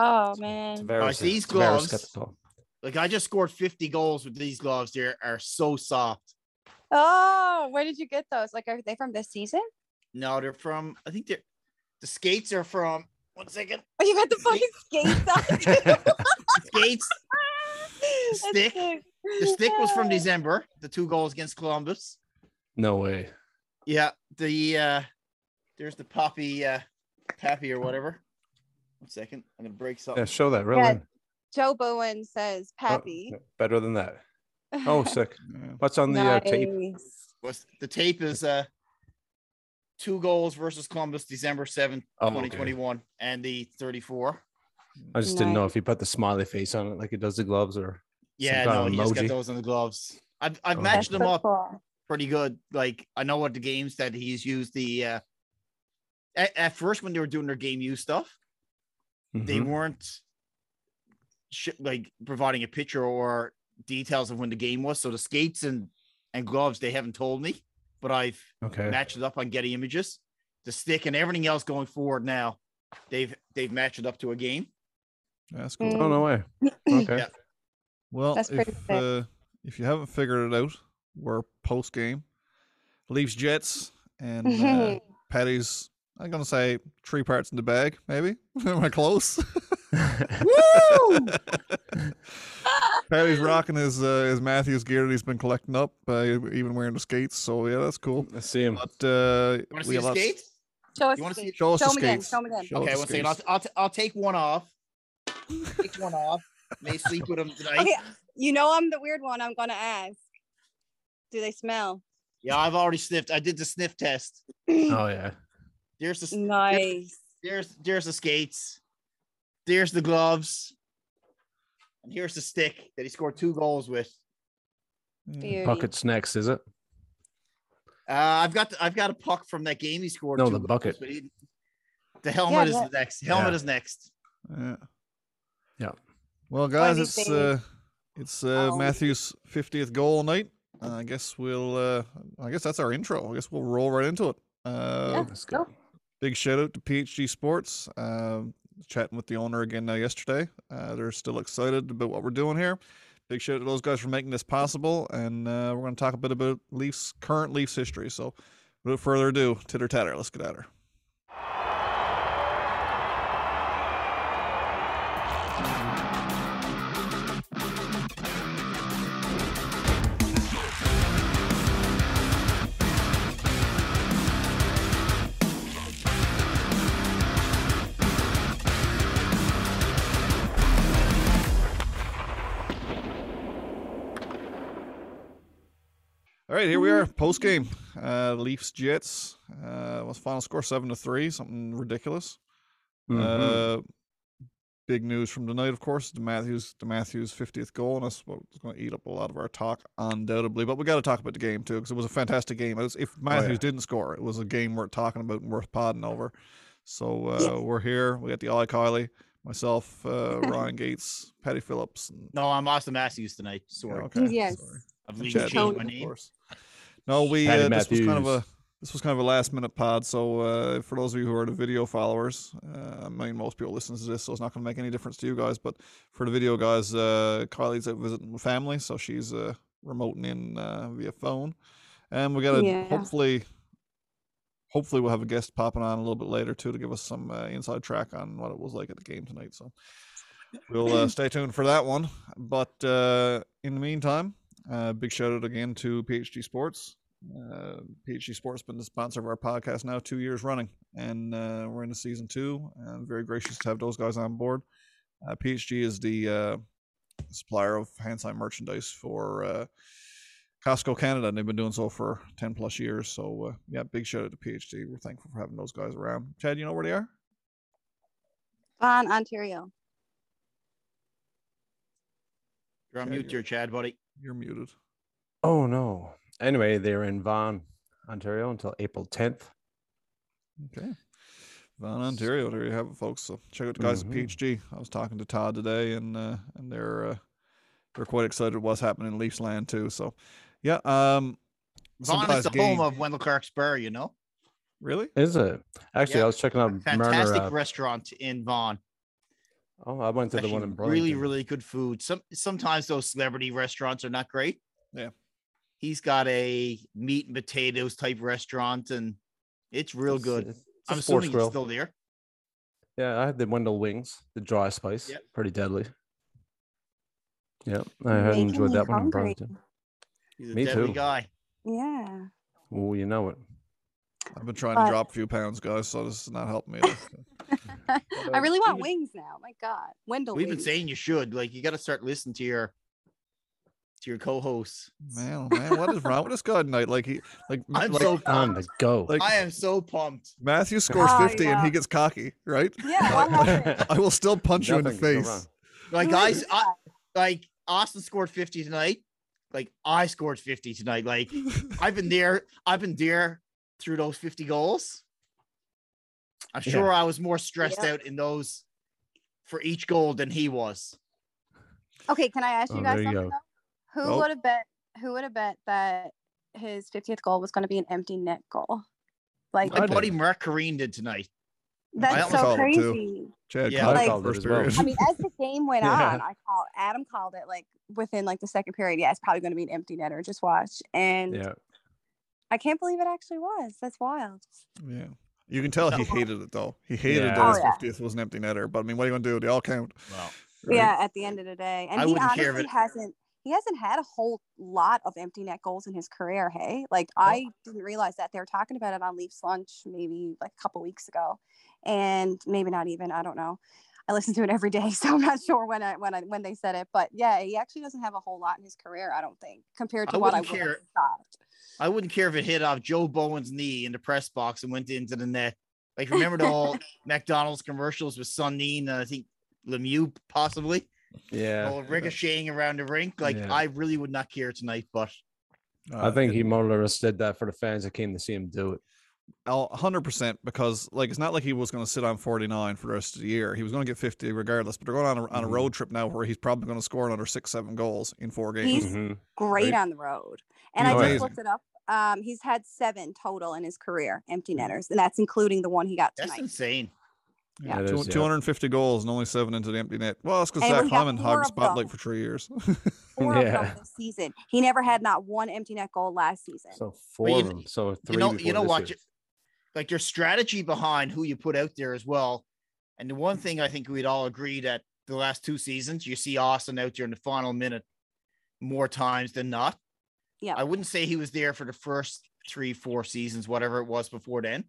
Oh man. Tavares, these gloves- got. Like I just scored 50 goals with these gloves. They are so soft. Oh, where did you get those? Like, are they from this season? No, they're from. I think they're the skates are from. One second. Oh, you got the fucking skates on. Skates. Stick. The stick was from December. The two goals against Columbus. No way. Yeah. The uh there's the poppy uh pappy or whatever. One second. I'm gonna break something. Yeah, show that. Really. Yeah, Joe Bowen says Pappy. better than that. Oh, sick. What's on the uh, tape? Nice. Was the tape is uh two goals versus Columbus December 7th, Oh, okay. 2021, and the 34. I just didn't know if he put the smiley face on it like it does the gloves or. Yeah, kind no, of he just got those on the gloves. I've I've Oh. matched That's them so up cool. pretty good. Like I know what the games that he's used the uh at, at first when they were doing their game use stuff, they Mhm. weren't sh- like providing a picture or details of when the game was. So the skates and and gloves they haven't told me, but I've Okay. matched it up on Getty Images. The stick and everything else going forward now, they've they've matched it up to a game. That's cool. Mm. Oh no way. Okay. Yeah. Well, That's pretty if uh, if you haven't figured it out, we're post game. Leafs Jets and uh, Patty's. I'm gonna say three parts in the bag, maybe. Am I close? Woo! Patty's rocking his uh, his Matthews gear that he's been collecting up, uh, even wearing the skates. So yeah, that's cool. Let's see him. But uh, You want to we see the got skates? Show us. You the see- skates. Show us the Show 'em again. skates. Show 'em again. Show Okay, us one the second. I'll, skates. I'll, t- I'll take one off. Take one off. May sleep with him tonight. Okay, you know I'm the weird one. I'm gonna ask. Do they smell? Yeah, I've already sniffed. I did the sniff test. Oh yeah. There's the Nice. there's there's the skates. There's the gloves. And here's the stick that he scored two goals with. Yeah. Beauty. Bucket's next, is it? Uh, I've got the, I've got a puck from that game he scored. No, two the goals, bucket. but he- the helmet is that- the next. Helmet Yeah. is next. Yeah. Yeah. Well, guys, it's uh, it's uh, Oh. Matthew's 50th goal night. Uh, I guess we'll. Uh, I guess that's our intro. I guess we'll roll right into it. Uh, Yeah. Let's go. Big shout out to PHG Sports. Um, chatting with the owner again now yesterday. Uh, they're still excited about what we're doing here. Big shout out to those guys for making this possible. And uh, we're going to talk a bit about Leafs current Leafs history. So, without further ado, titter tatter. Let's get at her. All right, here we are, post game. Uh, Leafs Jets. Uh, was final score seven to three, something ridiculous. Mhm. Uh, big news from tonight, of course, the Matthews, the Matthews 50th goal, and that's what's going to eat up a lot of our talk, undoubtedly. But we got to talk about the game too, because it was a fantastic game. Was, if Matthews yeah. didn't score, it was a game worth talking about and worth podding over. So uh, Yes. we're here. We got the Ollie Kylie, myself, uh, Ryan Gates, Patty Phillips. And, No, I'm Auston Matthews tonight. yeah, Sorry, okay, Yes. sorry. I've The legally changed my of name. course. No, we uh, this was kind of a this was kind of a last minute pod. So uh, for those of you who are the video followers, uh, I mean most people listen to this, so it's not going to make any difference to you guys. But for the video guys, uh, Kylie's out visiting the family, so she's uh, remoting in uh, via phone, and we got to Yeah. hopefully. Hopefully, we'll have a guest popping on a little bit later too to give us some uh, inside track on what it was like at the game tonight. So we'll uh, stay tuned for that one. But uh, in the meantime, uh, big shout out again to PHG Sports. Uh, PHG Sports been the sponsor of our podcast now two years running, and uh, we're in the season two. I'm very gracious to have those guys on board. Uh, PHG is the uh, supplier of hand sign merchandise for uh, Costco Canada, and they've been doing so for 10 plus years. So, uh, yeah, big shout out to PHG. We're thankful for having those guys around. Chad, you know where they are? Vaughan, Ontario. You're on Chad, mute you're- here, Chad, buddy. You're muted. Oh no. Anyway, they're in Vaughan, Ontario until April 10th. Okay. Vaughan, Ontario. There you have it, folks. So check out the guys Mhm. at PHG. I was talking to Todd today, and uh, and they're uh, they're quite excited about what's happening in Leafs land too. So, yeah. Um, some Vaughan is the game- home of Wendel Clark Spur, you know? Really? Is it? Actually, Yeah. I was checking out Marner. Fantastic Uh, restaurant in Vaughan. Oh, I went to the one in Brooklyn. really, really good food. Some sometimes those celebrity restaurants are not great. Yeah. He's got a meat and potatoes type restaurant, and it's real It's- good. it's- it's a I'm sports assuming grill. it's still there. Yeah, I had the Wendel wings, the dry spice. Yep. Pretty deadly. Yeah, I had enjoyed me that one in hungry. Burlington. He's a Me deadly too. guy. Yeah. Oh, you know it. I've been trying But- to drop a few pounds, guys, so this is not helping me. either. I really want wings now. My God. Wendel We've been saying you should. Like you got to start listening to your to your co-hosts. man, oh, man, what is wrong with this guy tonight? Like he, like, I'm like so On pumped. the go. Like- I am so pumped. Matthew scores Oh, 50 and he gets cocky, right? Yeah. What happened? I will still punch you in the Nothing can go face. Like guys, I, like Auston scored 50 tonight. Like I scored 50 tonight. Like I've been there. I've been there through those 50 goals. I'm Yeah. sure I was more stressed Yep. out in those for each goal than he was. Okay, can I ask you Oh, guys there you something? though? Who Oh. would have bet? Who would have bet that his 50th goal was going to be an empty net goal? Like My I buddy. Mark Kareen did tonight. that's almost so called it too. crazy. Chad Yeah, called I called it first as period. I mean, as the game went Yeah. on, I called Adam called it like within like the second period. Yeah, it's probably going to be an empty netter. Just watch, and Yeah. I can't believe it actually was. That's wild. Yeah. You can tell he hated it though. He hated Yeah. that Oh, his yeah. 50th was an empty netter. But I mean, what are you gonna do? They all count. Well, right? Yeah, at the end of the day, and I he wouldn't care if honestly it- hasn't. He hasn't had a whole lot of empty net goals in his career. Hey, like I didn't realize that they were talking about it on Leafs lunch maybe like a couple weeks ago, and maybe not even. I don't know. I listen to it every day, so I'm not sure when I when I when they said it. But yeah, he actually doesn't have a whole lot in his career. I don't think compared to I what I wouldn't would have care. thought. I wouldn't care if it hit off Joe Bowen's knee in the press box and went into the net. Like remember the old McDonald's commercials with Sundin, uh, I think Lemieux possibly, Yeah. all ricocheting around the rink. Like Yeah. I really would not care tonight, but I Uh, think he more or less did that for the fans that came to see him do it. A hundred percent because like it's not like he was going to sit on 49 for the rest of the year. He was going to get 50 regardless. But they're going on a, on a Mhm. road trip now where he's probably going to score another six, seven goals in four games. He's Mhm. great Right. on the road. And He's I just amazing. looked it up. Um, he's had seven total in his career, empty netters, and that's including the one he got tonight. that's insane. Yeah. It Two- is, yeah. 250 goals and only seven into the empty net. Well, that's because And Zach we got Hyman hogged the spotlight for three years. Four of them this season. He never had not one empty net goal last season. So four you of them. So three. You know, before you know this what? year. Like your strategy behind who you put out there as well. And the one thing I think we'd all agree that the last two seasons, you see Auston out there in the final minute more times than not. Yeah. I wouldn't say he was there for the first three, four seasons, whatever it was before then.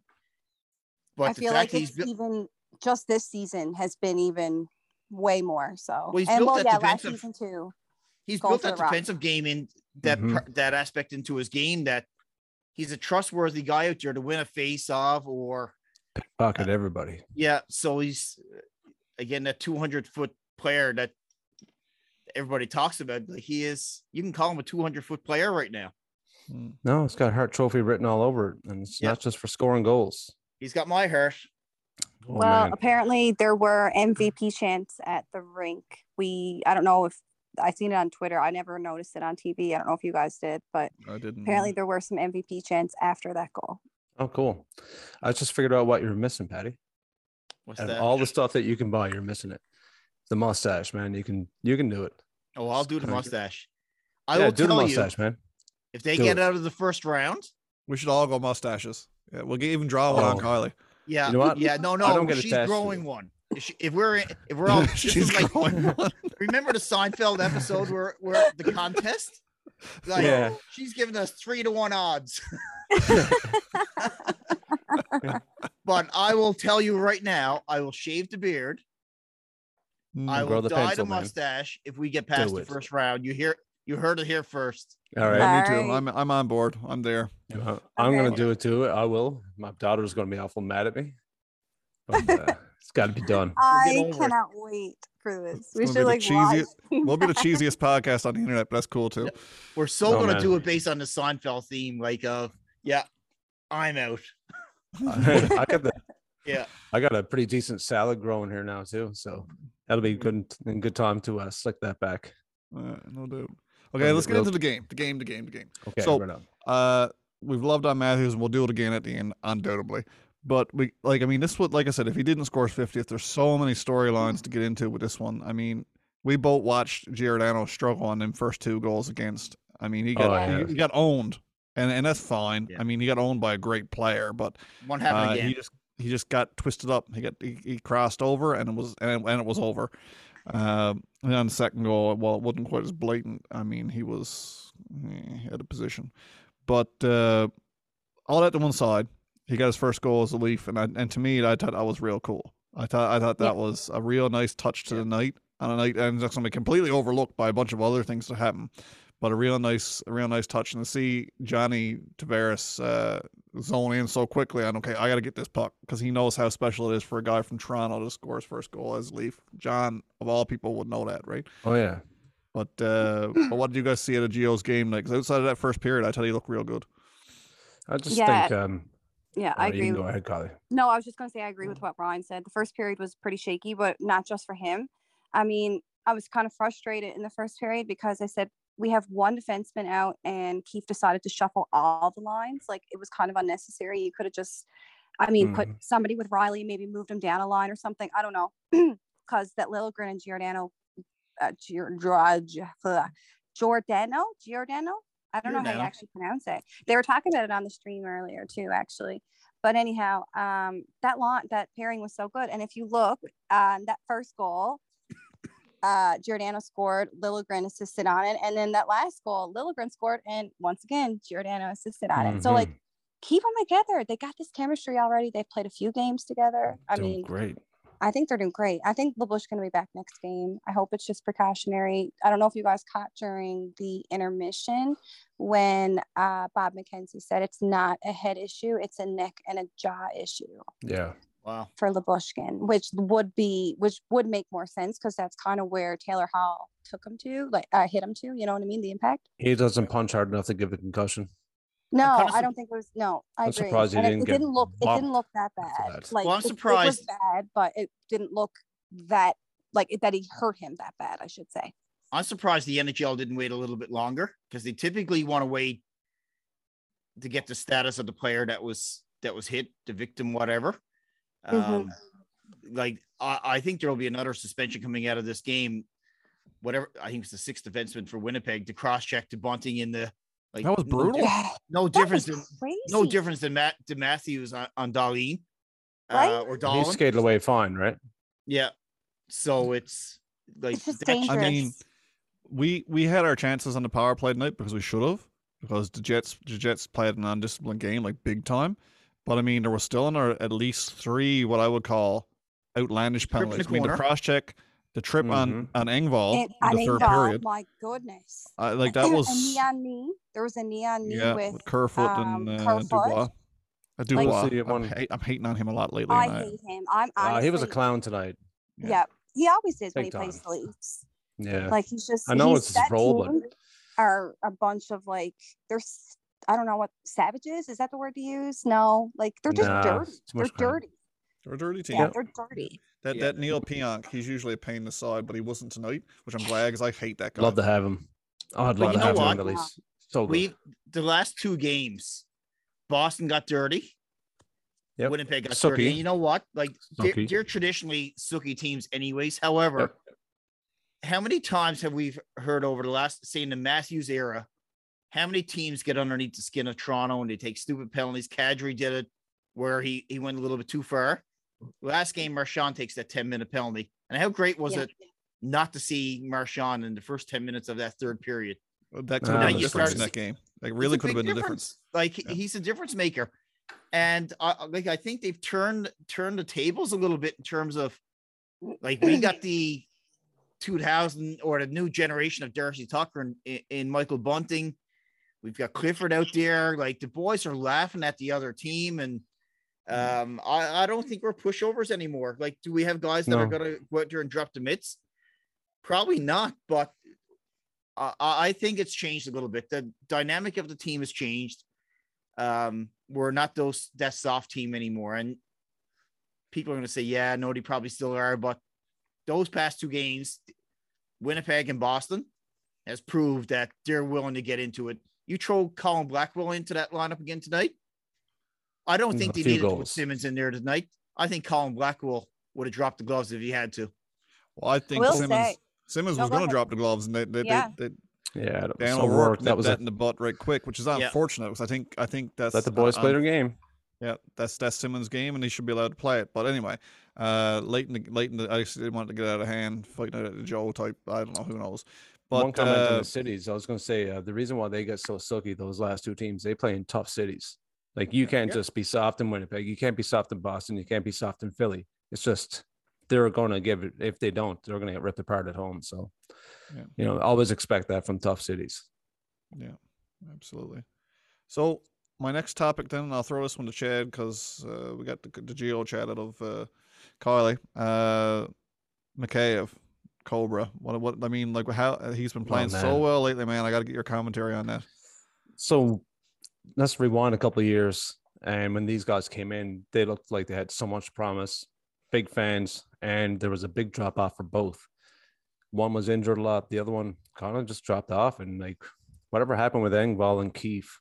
But I the feel fact like he's it's built- even just this season has been even way more so. Well, he's and built well, that yeah, last defensive- season too. he's going built for that the rock. defensive game in that Mhm. par- that aspect into his game that he's a trustworthy guy out there to win a face off or Pocket everybody. yeah. So he's uh, again that 200 foot player that everybody talks about. Like he is, you can call him a 200 foot player right now. Hmm. No, it's got Hart Trophy written all over it, and it's Yep. not just for scoring goals. He's got my heart. Oh, well, man. apparently there were MVP chants at the rink. We I don't know if I seen it on Twitter. I never noticed it on TV. I don't know if you guys did, but I didn't. apparently there were some MVP chants after that goal. Oh, cool. I just figured out what you're missing, Patty. What's Out of that? all the stuff that you can buy, you're missing it. The mustache, man. You can you can do it. oh, I'll do the kinda- mustache. I yeah, will do the tell mustache, you man. if they Do get it. out of the first round. we should all go mustaches. Yeah, we'll get, even draw one on Oh. Kylie. Yeah, You know what? yeah, no, I don't no, get she's attached to growing it. one. If, we're if we're all She's like growing one. remember the Seinfeld episode where where the contest? Like, Yeah. she's giving us three to one odds. but I will tell you right now, I will shave the beard. Mm. I will the dye pencil, the man. mustache if we get past the it. first round. You hear you heard it here first. All right. Yeah, me too. Alright. I'm I'm on board. I'm there. Uh, I'm gonna do it too. I will. My daughter's gonna be awful mad at me. But, uh, it's got to be done. I over it. cannot wait for this. We should the like watch. cheesiest- We'll be the cheesiest podcast on the internet, but that's cool too. We're so Oh, gonna man. do it based on the Seinfeld theme, like of yeah, I'm out. I got the Yeah. I got a pretty decent salad growing here now too, so that'll be good in good time to uh, slick that back. Uh, no doubt. Okay, From let's the get into the game. The game. The game. The game. Okay, So- right. Uh, we've loved on Matthews, and we'll do it again at the end, undoubtedly. But we like I mean this would like I said if he didn't score his 50th there's so many storylines to get into with this one. I mean we both watched Giordano struggle on them first two goals against. I mean he got Oh, yeah. he, he got owned and and that's fine. Yeah. I mean he got owned by a great player, but Won't happen uh, again. he just he just got twisted up. He got he, he crossed over and it was and it, and it was over. Um, and on the second goal, well, it wasn't quite as blatant. I mean, he was eh, he had a position, but uh, all that to one side. He got his first goal as a Leaf, and I, and to me, I thought that was real cool. I thought I thought that Yeah. was a real nice touch to the night on a night, and that's going to be completely overlooked by a bunch of other things to happen. But a real nice, a real nice touch, and to see Johnny Tavares uh, zone in so quickly on okay, I got to get this puck because he knows how special it is for a guy from Toronto to score his first goal as a Leaf. John, of all people, would know that, right? Oh yeah. But uh, but what did you guys see at a Geo's game night? Because outside of that first period, I tell you, he looked real good. I just Yeah. think um Yeah, I agree. go ahead, Carly. No, I was just going to say I agree with what Brian said. The first period was pretty shaky, but not just for him. I mean, I was kind of frustrated in the first period because I said we have one defenseman out and Keefe decided to shuffle all the lines. Like it was kind of unnecessary. You could have just, I mean, put somebody with Rielly, maybe moved him down a line or something. I don't know. Because that Liljegren and Giordano, uh, Gior- Gior- Gior- Giordano, Giordano, I don't know how you actually pronounce it. They were talking about it on the stream earlier too, actually. But anyhow, um, that launch, that pairing was so good. And if you look, um, that first goal, uh, Giordano scored, Liljegren assisted on it, and then that last goal, Liljegren scored, and once again, Giordano assisted on it. So like, Mhm. keep them together. They got this chemistry already. They've played a few games together. I Doing mean, great. I think they're doing great. I think LaBush going to be back next game. I hope it's just precautionary. I don't know if you guys caught during the intermission when uh, Bob McKenzie said it's not a head issue, it's a neck and a jaw issue Yeah. wow. for Lyubushkin, which would be which would make more sense because that's kind of where Taylor Hall took him to, like uh, hit him to. You know what I mean? The impact. He doesn't punch hard enough to give a concussion. No, kinda I don't think it was. No, I I'm agree. surprised he it- didn't it, get didn't look. It didn't look that bad. that. Like Well, I'm it- It, was bad, but it didn't look that like it, that he hurt him that bad. I should say. I'm surprised the NHL didn't wait a little bit longer because they typically want to wait to get the status of the player that was that was hit, the victim, whatever. Mhm. Um, like I, I think there will be another suspension coming out of this game. Whatever I think it's the sixth defenseman for Winnipeg to cross check to Bunting in the like That was brutal. di- Yeah, No difference was than no difference than Matt to Matthews on, on Dahlin. Uh, Right? or He Dahlin. skated away fine, right? Yeah. So it's like It's just dangerous. I mean, we we had our chances on the power play tonight because we should have because the Jets the Jets played an undisciplined game like big time. But I mean, there was still in our at least three what I would call outlandish penalties. the I mean, the cross check, the trip on on Engvall and, in the and third Engvall, period. my goodness. I, like that was a knee on knee. There was a knee on knee yeah with. with Kerfoot um, and uh, Kerfoot. Dubois. Uh, Like- Dubois. Was he I'm, one- hate, I'm hating on him a lot lately. I and I- hate him. I'm. Uh, he was a clown tonight. Yeah. Yeah, he always is when Big he plays time. the Leafs. Yeah. Like he's just. I know it's his role, but- Are a bunch of like there's I don't know what savages is that the word to use? No, like they're just Nah, dirty. They're crime. dirty. They're a dirty team. Yeah, they're dirty. That Yeah. that Neal Pionk, he's usually a pain in the side, but he wasn't tonight, which I'm glad because I hate that guy. Love to have him. I'd love to have him what? in the least. So good. we the last two games, Boston got dirty. Yep. Winnipeg got Sucky. dirty. And you know what? Like they're, they're traditionally sucky teams, anyways. However, Yep. how many times have we heard over the last, say, in the Matthews era, how many teams get underneath the skin of Toronto and they take stupid penalties? Kadri did it where he he went a little bit too far. Last game, Marchand takes that 10 minute penalty. And how great was Yeah. it not to see Marchand in the first 10 minutes of that third period? That could have been the difference in that game. Like really could have big been the difference. Like Yeah. he's a difference maker, and uh, like I think they've turned turned the tables a little bit in terms of like we got the 2000 or the new generation of Darcy Tucker and in, in Michael Bunting. We've got Clifford out there. Like the boys are laughing at the other team, and um, I, I don't think we're pushovers anymore. Like, do we have guys that are gonna go out there and drop the mitts? Probably not, but I, I I think it's changed a little bit. The dynamic of the team has changed. Um, we're not those that soft team anymore, and people are going to say, "Yeah, no, they probably still are." But those past two games, Winnipeg and Boston, has proved that they're willing to get into it. You throw Colin Blackwell into that lineup again tonight, I don't Mm, think they few needed to put. Simmonds in there tonight. I think Colin Blackwell would have dropped the gloves if he had to. Well, I think will Simmonds say- Simmonds No, was going to drop the gloves, and they they, Yeah. they, they Yeah, that was Dan so O'Rourke O'Rourke, that was that a, in the butt right quick, which is Yeah. unfortunate because I think I think that's let the boys uh, play um, their game. Yeah, that's that's Simmonds' game, and he should be allowed to play it. But anyway, uh, late in the late in the, I just didn't want to get out of hand, fighting out at the Joe type. I don't know who knows. But One comment on uh, the cities, I was going to say uh, the reason why they get so silky, those last two teams, they play in tough cities. Like you can't Yeah. just be soft in Winnipeg, you can't be soft in Boston, you can't be soft in Philly. It's just they're going to give it. If they don't, they're going to get ripped apart at home. So, Yeah. you know, always expect that from tough cities. Yeah, absolutely. So my next topic, then, and I'll throw this one to Chad because uh, we got the, the geo chat out of uh, Kylie, uh, Mikheyev, Cobra. What what I mean, like how he's been playing so well lately, man. I got to get your commentary on that. So let's rewind a couple years. And when these guys came in, they looked like they had so much promise, big fans, and there was a big drop off for both. One was injured a lot, the other one kind of just dropped off. And like whatever happened with Engvall and Keefe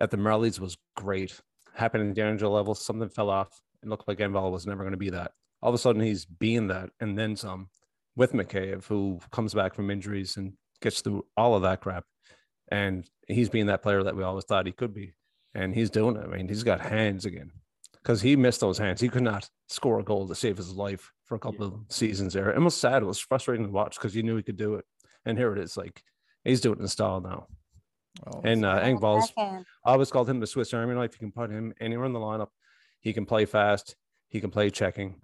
at the Marlies was great. Happened in the Angel level, something fell off. It looked like Engvall was never going to be that. All of a sudden, he's being that and then some with Mikheyev, who comes back from injuries and gets through all of that crap and he's being that player that we always thought he could be, and he's doing it. I mean, he's got hands again because he missed those hands. He could not score a goal to save his life for a couple of seasons there. It was sad. It was frustrating to watch because you knew he could do it, and here it is. Like he's doing it in style now. Well, And uh, Engvall's, I always called him the Swiss Army knife. You can put him anywhere in the lineup. He can play fast. He can play checking.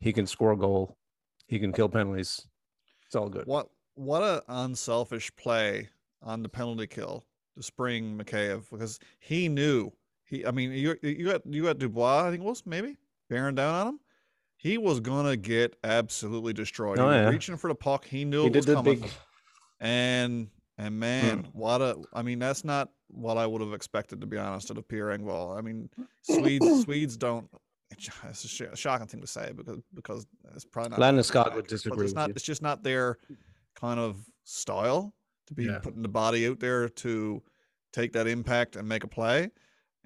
He can score a goal. He can kill penalties. It's all good. What what a unselfish play on the penalty kill to spring Mikheyev because he knew he. I mean, you you got you got Dubois. I think it was maybe bearing down on him. He was gonna get absolutely destroyed. Oh, yeah. reaching for the puck. He knew He it was coming. big. And and man, hmm. what a! I mean, that's not what I would have expected to be honest. Out of Pierre Engvall. I mean, Swedes Swedes don't. It's a sh- shocking thing to say because because it's probably not. Landeskog would disagree It's not. It's just not their kind of style to be Yeah. putting the body out there to take that impact and make a play.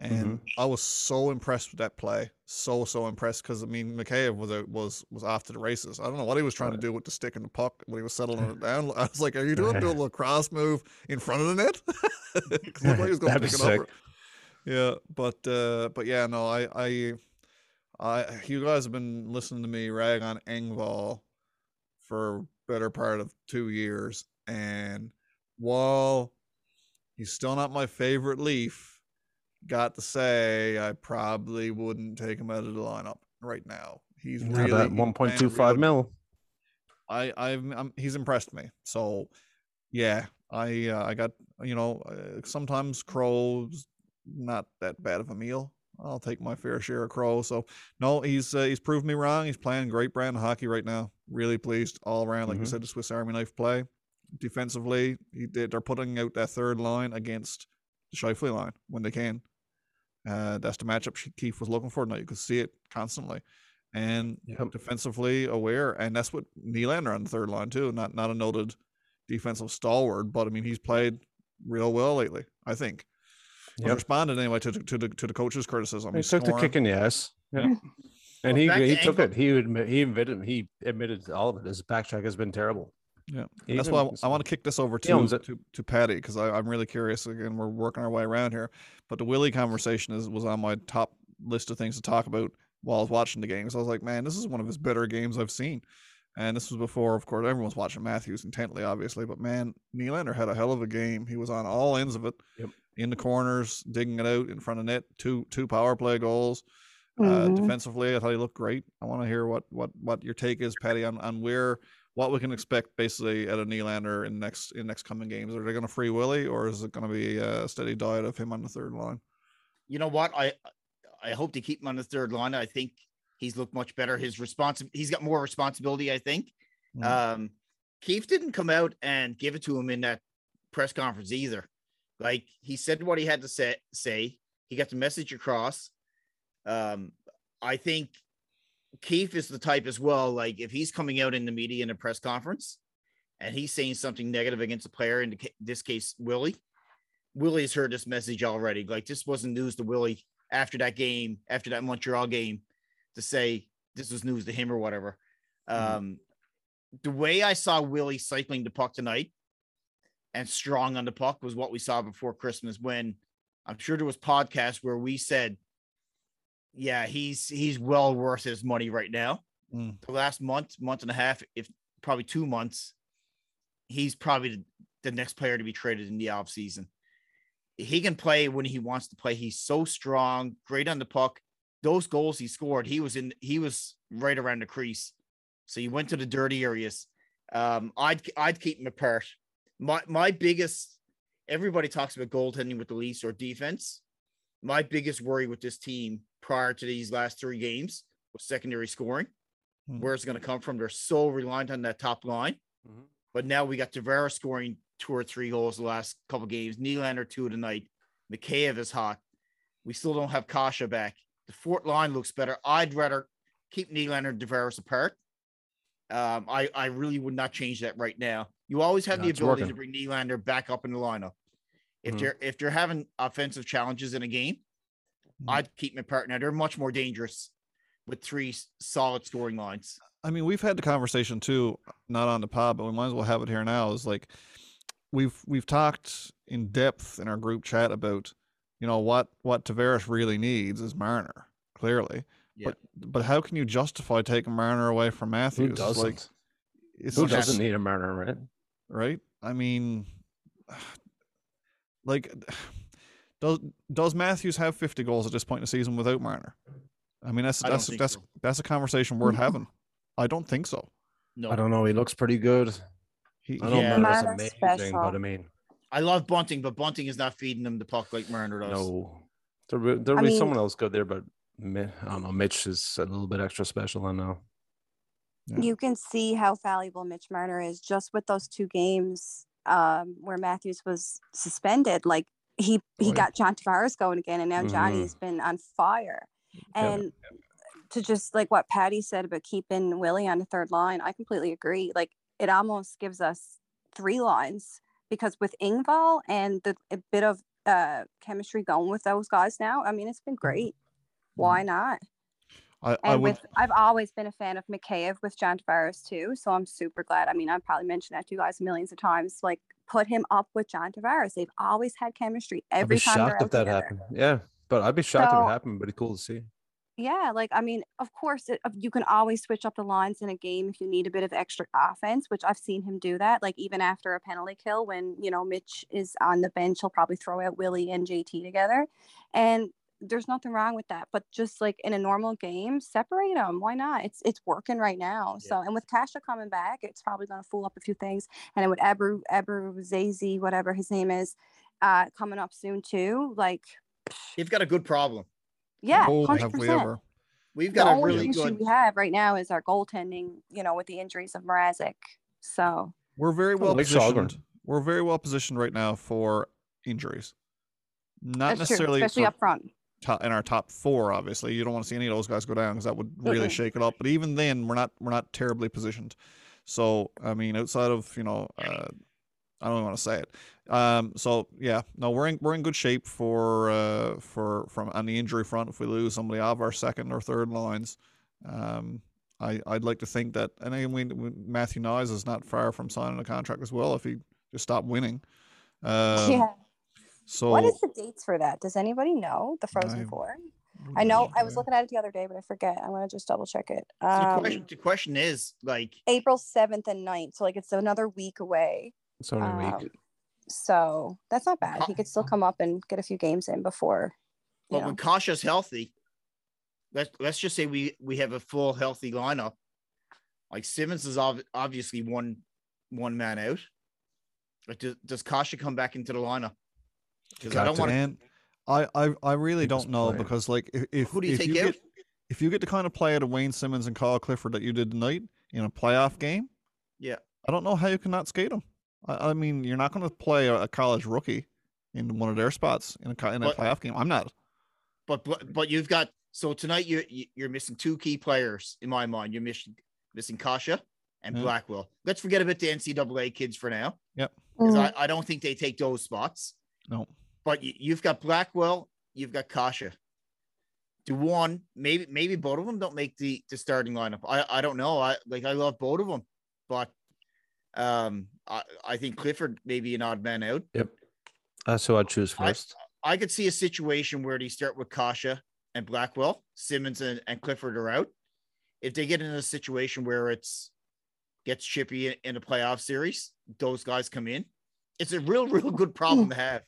And Mm-hmm. I was so impressed with that play, so so impressed because I mean Mikheyev was out, was was off to the races. I don't know what he was trying to do with the stick and the puck when he was settling it down. I was like, "Are you doing do a little cross move in front of the net?" 'Cause it looked like he was going to pick it up. Yeah, but uh, but yeah, no, I I I you guys have been listening to me rag on Engvall for better part of two years, and while he's still not my favorite Leaf, got to say I probably wouldn't take him out of the lineup right now. He's Yeah, really that 1.25 mil. I I've I'm, he's impressed me. So yeah, I uh, I got you know uh, sometimes crows not that bad of a meal. I'll take my fair share of crow. So no, he's uh, he's proved me wrong. He's playing great brand of hockey right now. Really pleased all around. Like you Mhm. said, the Swiss Army knife play. Defensively, they're putting out that third line against the Scheifele line when they can. Uh, that's the matchup Keefe was looking for. Now you could see it constantly, and Yep. defensively aware, and that's what Nylander on the third line too. Not not a noted defensive stalwart, but I mean he's played real well lately. I think. He's Yep. responded anyway to the, to the to the coach's criticism. He He's took the kick in the ass. Yeah. Well, And he he took it. He admit, he admitted he admitted all of it. His back check has been terrible. Yeah, He That's why I, want to kick this over he to to, to Patty because I'm really curious. Again, we're working our way around here, but the Willie conversation is was on my top list of things to talk about while I was watching the games. I was like, man, this is one of his better games I've seen, and this was before, of course, everyone's watching Matthews intently, obviously, but man, Nylander had a hell of a game. He was on all ends of it, Yep. in the corners, digging it out in front of net, two two power play goals. Uh, Mhm. defensively, I thought he looked great. I want to hear what what what your take is, Patty, on, on where what we can expect basically at a Nylander in next in next coming games. Are they going to free Willie, or is it going to be a steady diet of him on the third line? You know what? I I hope to keep him on the third line. I think he's looked much better. His response he's got more responsibility, I think. Mm. Um Keefe didn't come out and give it to him in that press conference either. Like he said what he had to say say. He got the message across. Um I think Keefe is the type as well. Like if he's coming out in the media in a press conference and he's saying something negative against a player, in this case, Willie, Willie has heard this message already. Like this wasn't news to Willie after that game, after that Montreal game, to say this was news to him or whatever. Mhm. Um, the way I saw Willie cycling the puck tonight and strong on the puck was what we saw before Christmas when I'm sure there was podcasts where we said, yeah, he's he's well worth his money right now. Mm. The last month, month and a half, if probably two months, he's probably the, the next player to be traded in the off season. He can play when he wants to play. He's so strong, great on the puck. Those goals he scored, he was in he was right around the crease. So he went to the dirty areas. Um, I'd I'd keep him apart. My my biggest everybody talks about goaltending with the Leafs or defense. My biggest worry with this team prior to these last three games was secondary scoring. Hmm. Where it's going to come from? They're so reliant on that top line. Mhm. But now we got Tavares scoring two or three goals the last couple games. Nylander two tonight. Mikheyev is hot. We still don't have Kase back. The fourth line looks better. I'd rather keep Nylander and Tavares apart. Um, I I really would not change that right now. You always have Yeah, the ability working. to bring Nylander back up in the lineup. If Mhm. they're if they're having offensive challenges in a game. I'd keep my partner. They're much more dangerous with three solid scoring lines. I mean, we've had the conversation too, not on the pod, but we might as well have it here now. Is like we've we've talked in depth in our group chat about, you know, what what Tavares really needs is Marner, clearly. Yeah. But but how can you justify taking Marner away from Matthews? Who doesn't? Like, it's Who just- doesn't need a Marner, right? right? I mean, like, does does Matthews have fifty goals at this point in the season without Marner? I mean, that's I that's that's so. that's a conversation worth No. having. I don't think so. No, I don't know. He looks pretty good. He, I know Yeah. Marner's Marner's amazing, special. but I mean, I love Bunting, but Bunting is not feeding them the puck like Marner does. no, there will there'll be mean- someone else good there, but Mi- I don't know. Mitch is a little bit extra special. I know. Yeah. You can see how valuable Mitch Marner is just with those two games um, where Matthews was suspended. Like he he got John Tavares going again, and now Mhm. Johnny's been on fire. Yeah. And to just like what Patty said about keeping Willie on the third line, I completely agree. Like it almost gives us three lines because with Engvall and the a bit of uh, chemistry going with those guys now, I mean, it's been great. Why not? I, And I would with I've always been a fan of Mikheyev with John Tavares too, so I'm super glad. I mean, I've probably mentioned that to you guys millions of times. Like, put him up with John Tavares. They've always had chemistry Every I'd be time shocked if that together. happened. Yeah, but I'd be shocked if it happened. But it's cool to see. Yeah, like I mean, of course, it, you can always switch up the lines in a game if you need a bit of extra offense, which I've seen him do that. Like even after a penalty kill, when you know Mitch is on the bench, he'll probably throw out Willie and JT together, and there's nothing wrong with that. But just like in a normal game, separate them. Why not? It's it's working right now. Yeah. So and with Kase coming back, it's probably going to fool up a few things. And with Ebru Ebru Zazy, whatever his name is, uh, coming up soon too. Like, You've got a good problem. yeah, oh, hundred have we percent ever? We've the got a only really issue good. we have right now is our goaltending, you know, with the injuries of Mrazek. So We're very well like positioned. We're very well positioned right now for injuries. Not that's true, necessarily especially for up front. Top, in our top four. Obviously, you don't want to see any of those guys go down because that would really shake it up. But even then, we're not we're not terribly positioned. So I mean, outside of you know, uh, I don't want to say it. Um, so yeah, no, we're in we're in good shape for uh, for from on the injury front. If we lose somebody out of our second or third lines, um, I I'd like to think that. And I mean, Matthew Knies is not far from signing a contract as well if he just stopped winning. Um, yeah. So What is the dates for that? Does anybody know the Frozen I- Four? I know I was looking at it the other day, but I forget. I'm gonna just double check it. So the, Um, question, the question is like, April seventh and 9th. So like it's another week away. It's only a Um, week. so that's not bad. He could still come up and get a few games in before. Know. when Kase's healthy, let's let's just say we we have a full healthy lineup. Like Simmonds is ob- obviously one one man out. Like does, does Kase come back into the lineup? Because I don't want to. I, I, I really don't know playing. because like if if, Who do you if take you out? get if you get the kind of play out of Wayne Simmonds and Kyle Clifford that you did tonight in a playoff game, Yeah. I don't know how you cannot skate them. I, I mean, you're not going to play a, a college rookie in one of their spots in a in a But- playoff game. I'm not. But but but you've got so tonight you you- you're missing two key players in my mind. You're missing missing Kase and Yeah. Blackwell. Let's forget about the NCAA kids for now. Yep. because I, mm. I don't think they take those spots. No. But you, you've got Blackwell, you've got Kase. do one, maybe maybe both of them don't make the the starting lineup. I I don't know. I like I love both of them, but um I, I think Clifford may be an odd man out. Yep. That's who I'd choose I- first. I could see a situation where they start with Kase and Blackwell, Simmonds and, and Clifford are out. If they get in a situation where it's gets chippy in, in a playoff series, those guys come in. It's a real, real good problem to have.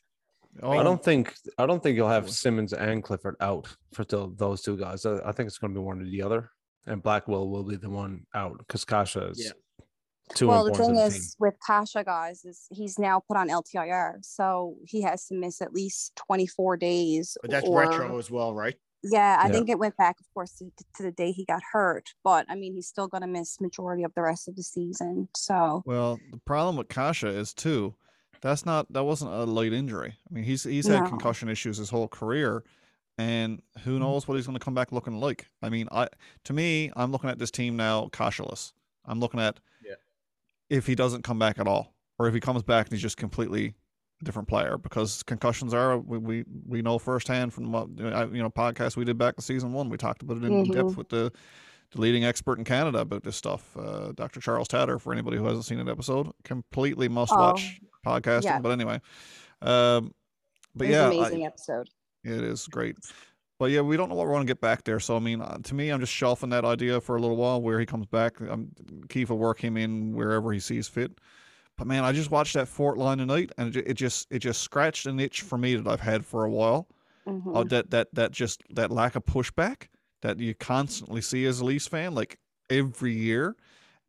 Oh, I don't think I don't think you'll have Simmonds and Clifford out for tho- those two guys. I, I think it's going to be one or the other, and Blackwell will be the one out because Kase is Yeah. too well, the thing to the team. is with Kase guys is he's now put on LTIR, so he has to miss at least 24 days. But that's or- retro as well, right? Yeah, I Yeah. think it went back, of course, to, to the day he got hurt. But I mean, he's still going to miss majority of the rest of the season. So Well, the problem with Kasha is too, that's not that wasn't a light injury. I mean, he's he's had No. concussion issues his whole career, and who knows what he's going to come back looking like. I mean, I to me, I'm looking at this team now Kase-less. I'm looking at Yeah. if he doesn't come back at all, or if he comes back and he's just completely a different player because concussions are we we, we know firsthand from what you know podcast we did back in season one. We talked about it in Mhm. depth with the the leading expert in Canada about this stuff, uh, Dr. Charles Tator. For anybody who hasn't seen that episode, completely must watch podcasting. yeah. But anyway, um, but yeah, an I- amazing episode. it is great. But yeah, we don't know what we're going to get back there. So I mean, uh, to me, I'm just shelving that idea for a little while. Where he comes back, um, Keefe will work him in wherever he sees fit. But man, I just watched that Fort line tonight, and it, it just it just scratched an itch for me that I've had for a while. Mhm. Oh, that that that just that lack of pushback that you constantly see as a Leafs fan, like every year.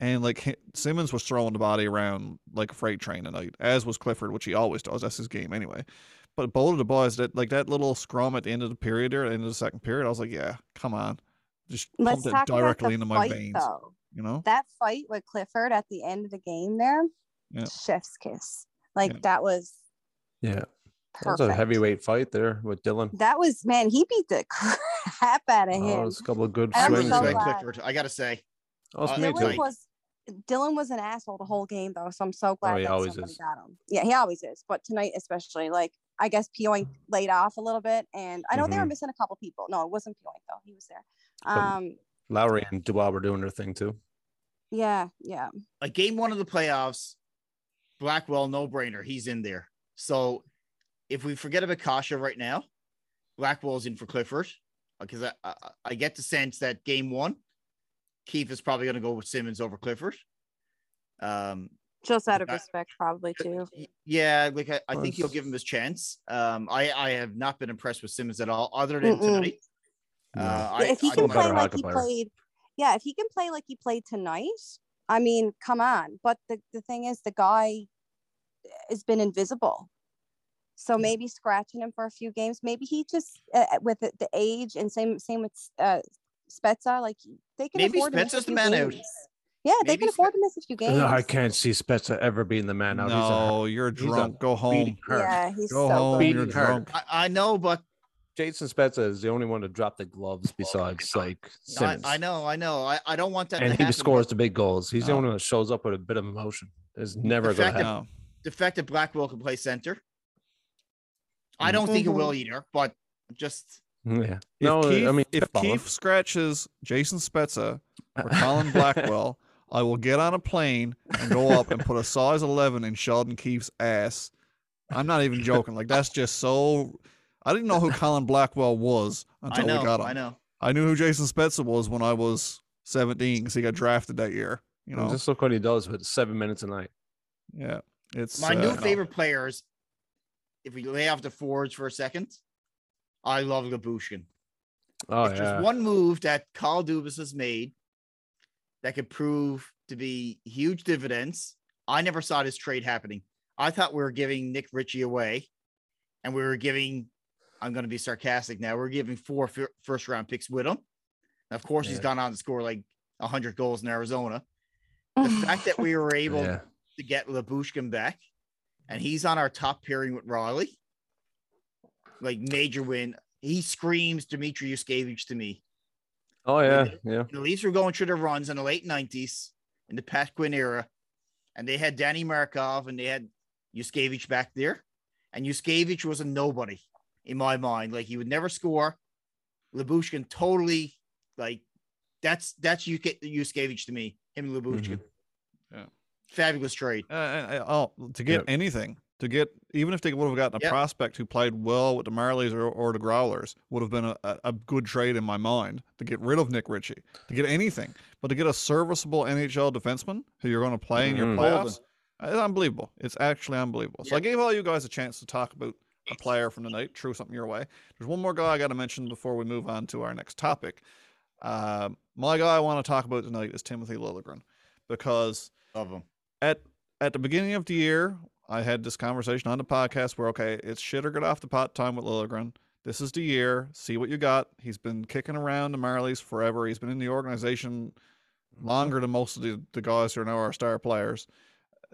And like Simmonds was throwing the body around like a freight train tonight, as was Clifford, which he always does. That's his game anyway. But both of the boys that like that little scrum at the end of the period there, at the end of the second period, I was like, yeah, come on, just Let's pump it talk directly the into my fight, veins. though. You know? That fight with Clifford at the end of the game there, Yeah. chef's kiss. Like Yeah. that was Yeah, that was a heavyweight fight there with Dylan. That was man. He beat the crap out of Oh, him. there's a couple of good I'm I swings. really so there. like glad. Clifford. I gotta say, Oh, Uh, it Dylan too. like- was Dylan was an asshole the whole game though, so I'm so glad Oh, he that always somebody is. got him. Yeah, he always is, but tonight especially, like I guess Pionk laid off a little bit, and I know they were Mhm. missing a couple people. No, it wasn't Pionk though; he was there. But- Um, Lowry and Dubois were doing their thing too. yeah, yeah, like game one of the playoffs, Blackwell, no brainer. He's in there. So if we forget about Kase right now, Blackwell's in for Clifford because I, I, I get the sense that game one, Keefe is probably going to go with Simmonds over Clifford. Um, just out of I- respect, probably too. yeah, like I, I think he'll give him his chance. Um, I, I have not been impressed with Simmonds at all, other than Mm-mm. tonight. No. Uh, I, if he can play like he player. played, yeah, if he can play like he played tonight, I mean, come on. But the, the thing is, the guy has been invisible. So maybe scratching him for a few games. Maybe he just uh, with the, the age and same same with uh, Spezza, like they can Maybe afford to miss a Spezza's the few man out. games. Yeah, they Maybe can afford to miss a few games. No, I can't see Spezza ever being the man out. no, you're he's a drunk. Go home. beating heart. Yeah, he's Go so home. good. You're Beating heart. drunk. I, I know, but Jason Spezza is the only one to drop the gloves besides like I, Simmonds. I know, I know. I, I don't want that. to and he happen, scores but the big goals. He's the only one that shows up with a bit of emotion. It's never The going to fact happen. that- No. The fact that Blackwell can play center, I Mhm. don't think it Mhm. will either. But just Yeah. If no, Keefe, I mean, if. Keefe scratches Jason Spezza or Colin Blackwell, I will get on a plane and go up and put a size 11 in Sheldon Keefe's ass. I'm not even joking. Like that's just so. I didn't know who Colin Blackwell was I until know, we got him. I know. I knew who Jason Spezza was when I was 17 because he got drafted that year. You know, just look what he does with seven minutes a night. yeah, it's My uh, new no. favorite players, if we lay off the forwards for a second, I love Lyubushkin. Oh if yeah. there's one move that Carl Dubas has made that could prove to be huge dividends, I never saw this trade happening. I thought we were giving Nick Ritchie away, and we were giving. I'm going to be sarcastic now. We're giving four fir- first round picks with him. And of course, he's gone on to score like 100 goals in Arizona. The fact that we were able yeah. to get Lyubushkin back, and he's on our top pairing with Rielly. Like major win. He screams Dmitry Yushkevich to me. Oh yeah. Yeah. The Leafs were going through their runs in the late 90s in the Pat Quinn era, and they had Danny Markov and they had Yushkevich back there. And Yushkevich was a nobody in my mind. Like he would never score. Lyubushkin totally like that's that's you get Yushkevich to me. Him and Lyubushkin. Mm-hmm. Yeah. Fabulous trade. Uh, uh, oh, to get Yeah. anything, to get even if they would have gotten a Yeah. prospect who played well with the Marlies or, or the Growlers, would have been a, a, a good trade in my mind to get rid of Nick Ritchie, to get anything, but to get a serviceable NHL defenseman who you're going to play in your Mhm. playoffs, it's unbelievable. It's actually unbelievable. So I gave all you guys a chance to talk about a player from the night. Threw something your way. There's one more guy I got to mention before we move on to our next topic. Uh, my guy I want to talk about tonight is Timothy Liljegren because Love him. at at the beginning of the year, I had this conversation on the podcast where okay, it's shit or get off the pot time with Liljegren. This is the year. See what you got. He's been kicking around the Marlies forever. He's been in the organization longer than most of the, the guys who are now our star players.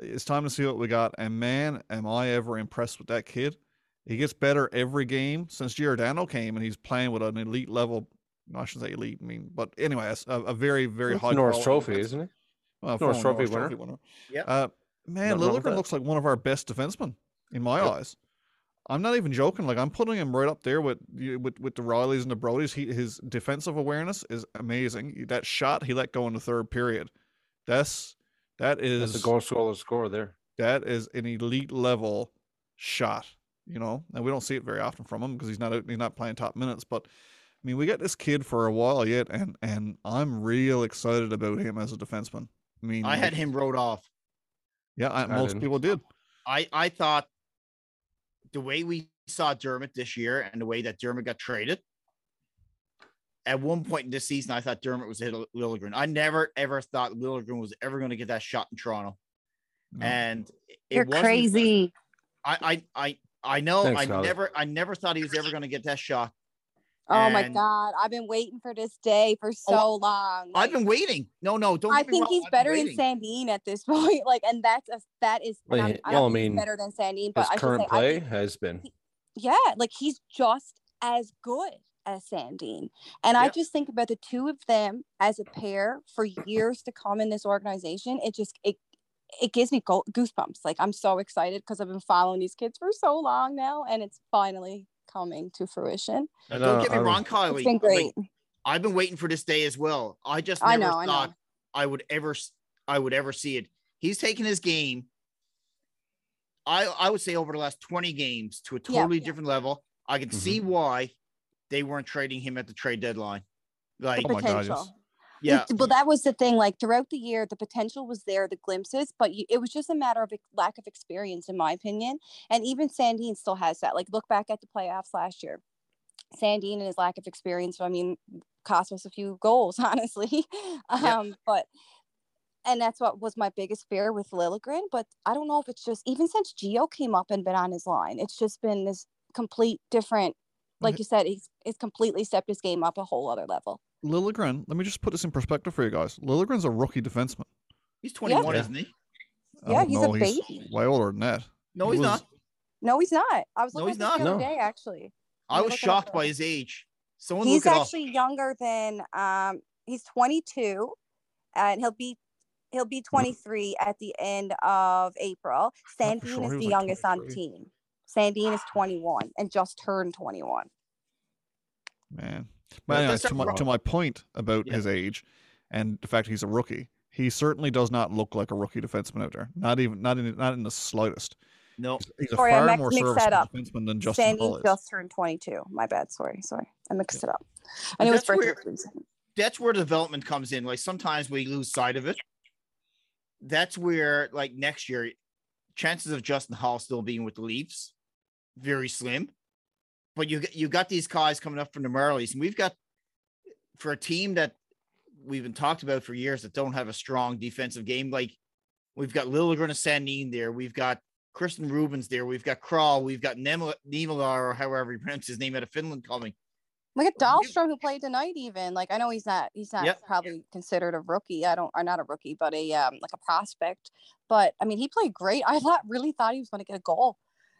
It's time to see what we got. And man, am I ever impressed with that kid. He gets better every game since Giordano came and he's playing with an elite level. no, I shouldn't say elite, I mean, but anyway, a, a very, very high Norris quality Trophy, defense- isn't it? well, Norris former Trophy winner. Yep. Uh, man, Nothing Liljegren looks like one of our best defensemen in my Yep. eyes. I'm not even joking. Like I'm putting him right up there with with with the Riellys and the Brodies. He his defensive awareness is amazing. That shot he let go in the third period, that's that is That's a goal scorer score there. that is an elite level shot. You know, and we don't see it very often from him because he's not he's not playing top minutes. But I mean, we got this kid for a while yet, and and I'm real excited about him as a defenseman. I mean, I had him wrote off. Yeah, I, I most didn't. people did. I I thought the way we saw Dermott this year and the way that Dermott got traded. At one point in this season, I thought Dermott was a hit Liljegren. I never ever thought Liljegren was ever going to get that shot in Toronto. No. And it You're wasn't- crazy. I I I I know Thanks, I Valerie. never I never thought he was ever going to get that shot. Oh my god, I've been waiting for this day for oh, so Oh, long. I've been waiting. No, no, don't. I think wrong, he's I've better than. Sandin at this point. Like, and that's a, that is. and Well, I'm- he- I don't I think mean, better than Sandin, but His I current say, I play think- has been. yeah, like he's just as good as Sandin. And I just think about the two of them as a pair for years to come in this organization. It just it it gives me goosebumps. Like I'm so excited because I've been following these kids for so long now, and it's finally coming to fruition. And, Don't uh, get me I- wrong, Kylie. It's been like, great. I've been waiting for this day as well. I just I never I know. thought I would ever I would ever see it. He's taken his game. I I would say over the last 20 games to a Yeah. totally different level. I can Mhm. see why they weren't trading him at the trade deadline. Like Oh my God, potential. Yeah, Well, that was the thing. Like throughout the year, the potential was there, the glimpses, but you, it was just a matter of lack of experience, in my opinion. And even Sandin still has that. Like look back at the playoffs last year. Sandin and his lack of experience, I mean, cost us a few goals, honestly. Um, but and that's what was my biggest fear with Liljegren. But I don't know if it's just even since Geo came up and been on his line, it's just been this complete different. Like you said, he's he's completely stepped his game up a whole other level. Liljegren, let me just put this in perspective for you guys. Liljegren's a rookie defenseman. he's 21, Yeah. isn't he? I Yeah, don't he's a know, baby. Way older than that. No, He he's was- not. No, he's not. I was No, looking he's at this not. the other No. day, actually. I Let was look it up shocked by his age. Someone He's look it actually younger than um he's 22 and he'll be he'll be 23 at the end of April. Not Sandin sure, is he was the like youngest on the team. Sandin is 21 and just turned 21. Man. But anyways, to my, a- to my point about Yeah. his age and the fact he's a rookie, he certainly does not look like a rookie defenseman out there. Not even not in not in the slightest. off. No, He's a Sorry, I far mixed- more that serviceable up. defenseman than Justin Holl Sandin is. just turned 22. My bad. Sorry. Sorry. I mixed it up. But I knew his that's where- that's where development comes in. Like sometimes we lose sight of it. That's where, like next year, chances of Justin Holl still being with the Leafs very slim. But you you got these guys coming up from the Marlies, and we've got for a team that we've been talked about for years that don't have a strong defensive game. Like we've got Liljegren and Sandin there, we've got Kristians Rubins there, we've got Kral, we've got Niemela, or however he pronounces his name out of Finland coming. Look at Dahlstrom who played tonight. Even like I know he's not he's not Yep. probably considered a rookie. I don't or not a rookie, but a um like a prospect. But I mean, he played great. I thought really thought he was going to get a goal.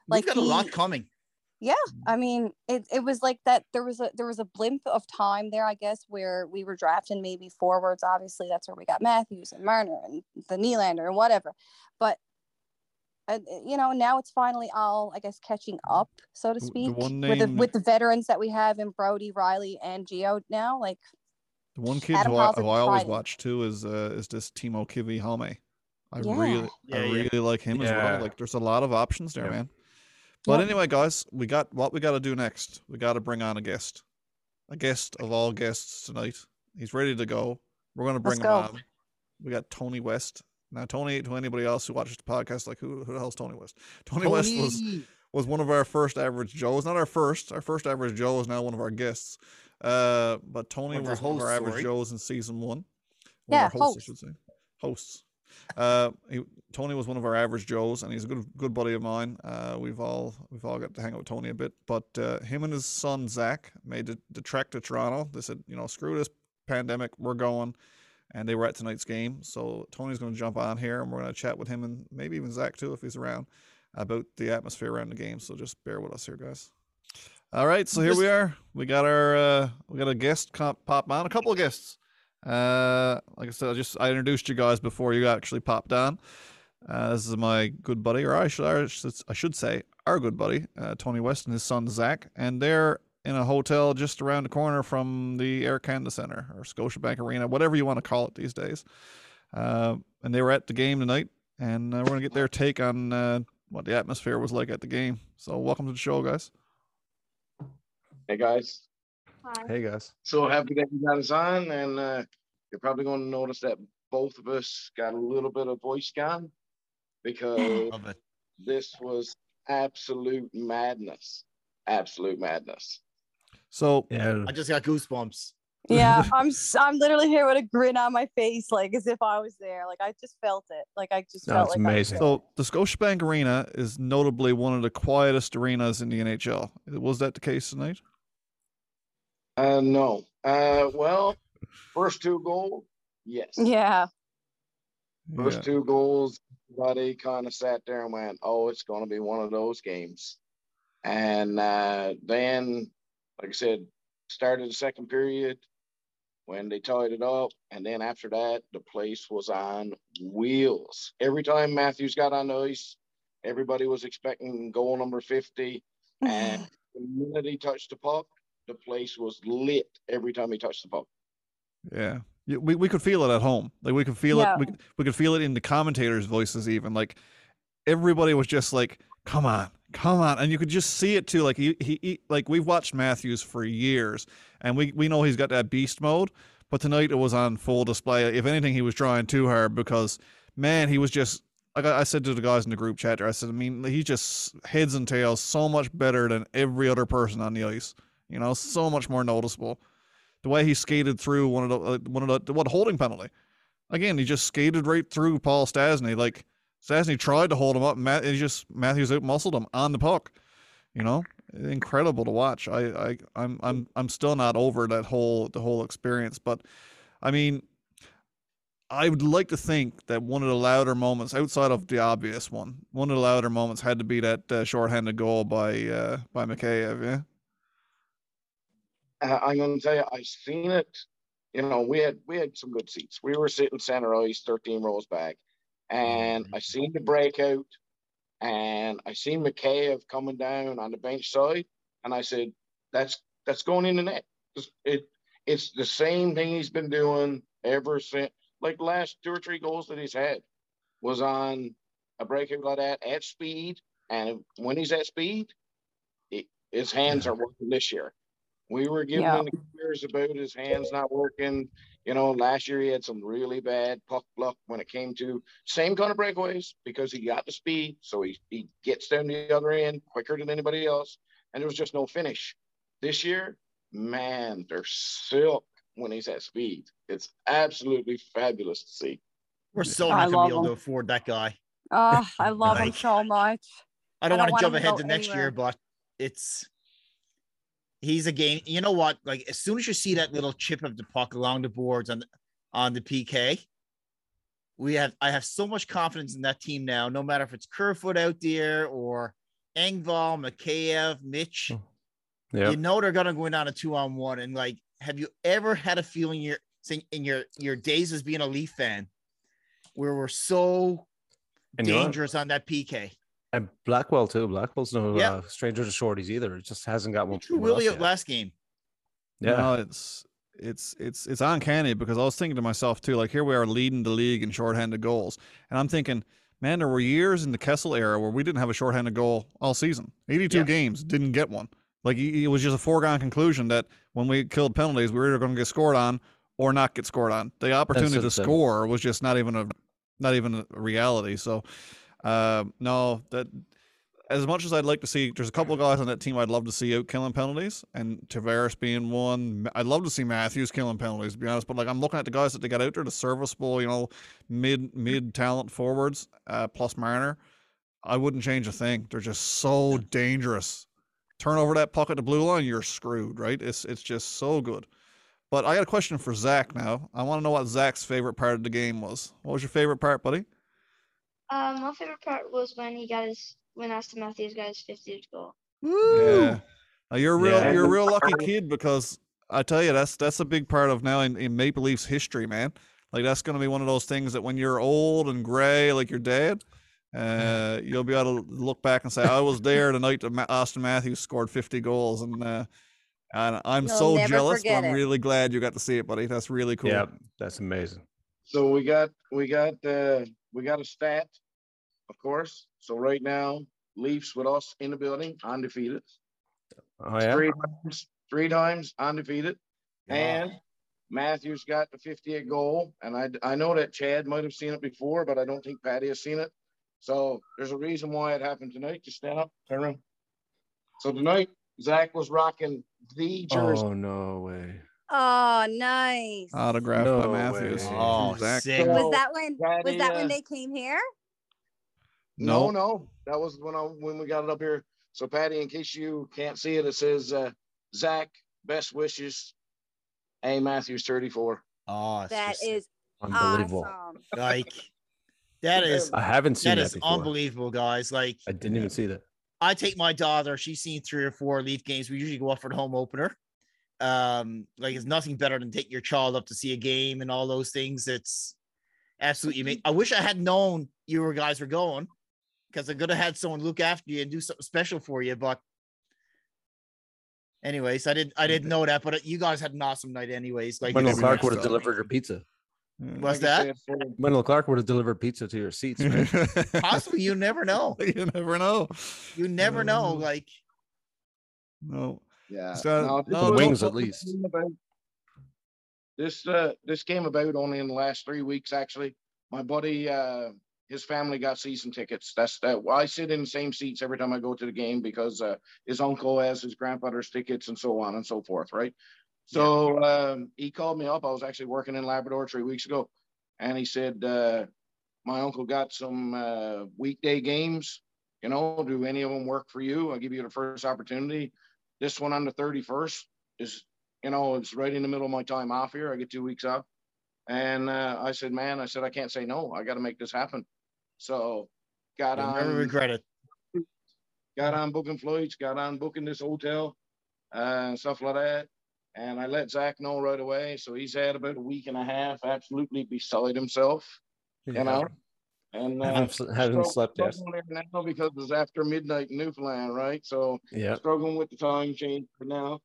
Like Like we've got a lot coming. Yeah, I mean, it, it was like that. There was a there was a blimp of time there, I guess, where we were drafting maybe forwards. Obviously, that's where we got Matthews and Marner and the Nylander and whatever. But uh, you know, now it's finally all, I guess, catching up, so to The- the speak, one with the with the veterans that we have in Brodie, Rielly, and Geo now. Like, The one kid Adam who I, who I always watch too is uh, is this Teemu Kivihalme. I Yeah. really Yeah, I yeah. really like him as well. Like there's a lot of options there, Yep. man. But Yep. anyway, guys, we got what we got to do next. We got to bring on a guest, a guest of all guests tonight. He's ready to go. We're gonna bring Let's him go. on. We got Tony West. Now, Tony, to anybody else who watches the podcast, like who, who the hell's Tony West? Tony, West was was one of our first average Joes. Not our first. Our first average Joe is now one of our guests. Uh, but Tony One was one of our hosts, average sorry. Joes in season one. One Yeah, of our hosts, hosts. I should say. Hosts. Uh, he, Tony was one of our average Joes, and he's a good good buddy of mine. Uh, we've all we've all got to hang out with Tony a bit. But uh, him and his son Zach made the, the trek to Toronto. They said, you know, screw this pandemic, we're going. And they were at tonight's game. So Tony's going to jump on here, and we're going to chat with him and maybe even Zach too if he's around about the atmosphere around the game. So just bear with us here, guys. All right, so here we are. We got our uh, we got a guest comp pop on, a couple of guests. Uh, like I said, I just I introduced you guys before you actually popped on. Uh, this is my good buddy, or I should I should, say our good buddy, uh, Tony West and his son Zach, and they're in a hotel just around the corner from the Air Canada Center or Scotiabank Arena, whatever you want to call it these days. Uh, and they were at the game tonight, and uh, we're gonna get their take on uh, what the atmosphere was like at the game. So welcome to the show, guys. Hey guys, Hey guys. so happy that you got us on, and uh, you're probably going to notice that both of us got a little bit of voice gone because this was absolute madness, absolute madness. So Yeah. I just got goosebumps. yeah, I'm s- I'm literally here with a grin on my face, like as if I was there. Like I just felt it. Like I just No, felt like was amazing. So the Scotiabank Arena is notably one of the quietest arenas in the NHL. Was that the case tonight? Uh, no, uh, well, first two goals, yes. Yeah, First Yeah. two goals, everybody kind of sat there and went, "Oh, it's going to be one of those games." And uh, then, like I said, started the second period when they tied it up, and then after that, the place was on wheels. Every time Matthews got on the ice, everybody was expecting goal number fifty, and the minute he touched the puck, the place was lit. Every time he touched the puck. Yeah. Yeah, We, we could feel it at home. Like we could feel Yeah. it. We, we could feel it in the commentators' voices, even. Like everybody was just like, come on, come on. And you could just see it too. Like he, he, he like we've watched Matthews for years and we, we know he's got that beast mode, but tonight it was on full display. If anything, he was trying too hard because man, he was just like I I said to the guys in the group chat I said, I mean, he just heads and tails so much better than every other person on the ice. You know, so much more noticeable. The way he skated through one of the uh, one of the what holding penalty. Again, he just skated right through Paul Stastny. Like Stastny tried to hold him up, Matt, he just Matthews out muscled him on the puck. You know, incredible to watch. I, I, I'm, I'm, I'm still not over that whole the whole experience. But I mean, I would like to think that one of the louder moments, outside of the obvious one, one of the louder moments had to be that uh, shorthanded goal by uh, by Mikheyev. Yeah. Uh, I'm going to tell you, I seen it. You know, we had we had some good seats. We were sitting center ice, 13 rows back, and I seen the breakout, and I seen Mikheyev coming down on the bench side, and I said, "That's that's going in the net." It's- It it's the same thing he's been doing ever since. Like last two or three goals that he's had was on a breakout like that at speed, and when he's at speed, his hands are working this year. We were giving Yeah. him the years about his hands not working. You know, last year he had some really bad puck luck when it came to same kind of breakaways because he got the speed, so he he gets down the other end quicker than anybody else, and there was just no finish. This year, man, they're silk when he's at speed. It's absolutely fabulous to see. We're still not gonna be able to afford that guy. oh, I love him so much. I don't, I don't want to jump ahead to next year, but it's he's a game. You know what? Like as soon as you see that little chip of the puck along the boards on on the PK, we have I have so much confidence in that team now. No matter if it's Kerfoot out there or Engvall, Mikheyev, Mitch, hmm. Yeah. you know they're gonna go in on a two on one. And like, have you ever had a feeling you're in your your days as being a Leaf fan, where we're so And dangerous on that PK. And Blackwell too. Blackwell's no Yeah. uh, stranger to shorties either. It just hasn't got one. True from us Willie out last game. Yeah. No, it's it's it's it's uncanny because I was thinking to myself too, like here we are leading the league in shorthanded goals, and I'm thinking, man, there were years in the Kessel era where we didn't have a shorthanded goal all season. 82 Yeah. games, didn't get one. Like it it was just a foregone conclusion that when we killed penalties, we were either going to get scored on or not get scored on. The opportunity to score was just not even a not even a reality. So, uh, no, that as much as I'd like to see, there's a couple of guys on that team I'd love to see out killing penalties, and Tavares being one. I'd love to see Matthews killing penalties, to be honest. But like I'm looking at the guys that they got out there, the serviceable, you know, mid mid talent forwards, uh, plus Marner. I wouldn't change a thing. They're just so dangerous. Turn over that puck at the blue line, you're screwed, right? It's it's just so good. But I got a question for Zach now. I want to know what Zach's favorite part of the game was. What was your favorite part, buddy? Um, my favorite part was when he got his when Auston Matthews got his 50th goal. Yeah. Now, you're a real Yeah. you're a real lucky kid because I tell you that's that's a big part of now in, in Maple Leafs history, man. Like that's gonna be one of those things that when you're old and gray like your dad, uh, you'll be able to look back and say, I was there the night that Auston Matthews scored 50 goals, and uh, and I'm You'll so jealous, but I'm it. really glad you got to see it, buddy. That's really cool. Yeah, that's amazing. So we got we got uh we got a stat, of course. So right now, Leafs with us in the building, undefeated. Oh yeah. Three times, three times undefeated. And Matthews got the 58 goal. And I I know that Chad might have seen it before, but I don't think Patty has seen it. So there's a reason why it happened tonight. Just stand up, turn around. So tonight, Zach was rocking the oh, jersey. Oh no way. Oh, nice. Autographed No by Matthews. way. Oh, Zach. sick. Was that when was Patty, that uh, when they came here? No, No. no, that was when I when we got it up here. So Patty, in case you can't see it, it says uh, Zach, best wishes. A Matthews 34. Oh, it's That just, is Unbelievable. awesome. like that is I haven't seen that that, is before. unbelievable, guys. Like I didn't even see that. I take my daughter. She's seen three or four Leaf games. We usually go up for the home opener. Um, like it's nothing better than taking your child up to see a game and all those things. It's absolutely amazing. I wish I had known you were guys were going because I could have had someone look after you and do something special for you. But anyways, I didn't I didn't know that. But uh, you guys had an awesome night, anyways. Like Wendel it's- Clark would have delivered your pizza. Yeah. what's Like that? said, Wendel Clark would have delivered pizza to your seats, man. Possibly, you never know. you never know. You never know. Like No. Yeah. So, no, this no, was- wings at least. about- This uh this came about only in the last three weeks actually. My buddy uh his family got season tickets. That's that I sit in the same seats every time I go to the game because uh his uncle has his grandfather's tickets and so on and so forth, right? So um he called me up. I was actually working in Labrador three weeks ago and he said uh my uncle got some uh weekday games. You know, do any of them work for you? I'll give you the first opportunity this one on the 31st is you know it's right in the middle of my time off here. I get two weeks off and uh, i said man i said i can't say no. I got to make this happen. So got you'll on never regret it. got on booking flights got on booking this hotel uh, and stuff like that. And i let zach know right away. So he's had about a week and a half absolutely beside himself you know and uh, haven't, sl- haven't slept yet. there now because it's after midnight in newfoundland right so Yeah. struggling with the time change for now.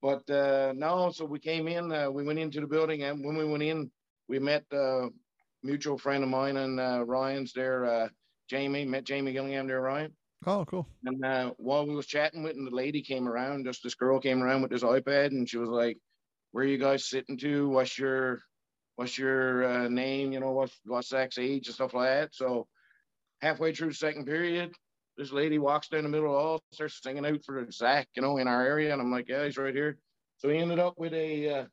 But uh, no, so we came in, uh, we went into the building, and when we went in, we met uh, mutual friend of mine and uh, Ryan's there, uh, Jamie, met Jamie Gillingham there, Ryan. Oh, cool. And uh, while we was chatting with, and the lady came around, just this girl came around with this iPad, and she was like, "Where are you guys sitting to? What's your, what's your uh, name? You know, what's what's Zach's age and stuff like that." So halfway through the second period, this lady walks down the middle of the hall, starts singing out for Zach, you know, in our area, and I'm like, "Yeah, he's right here." So he ended up with a, uh,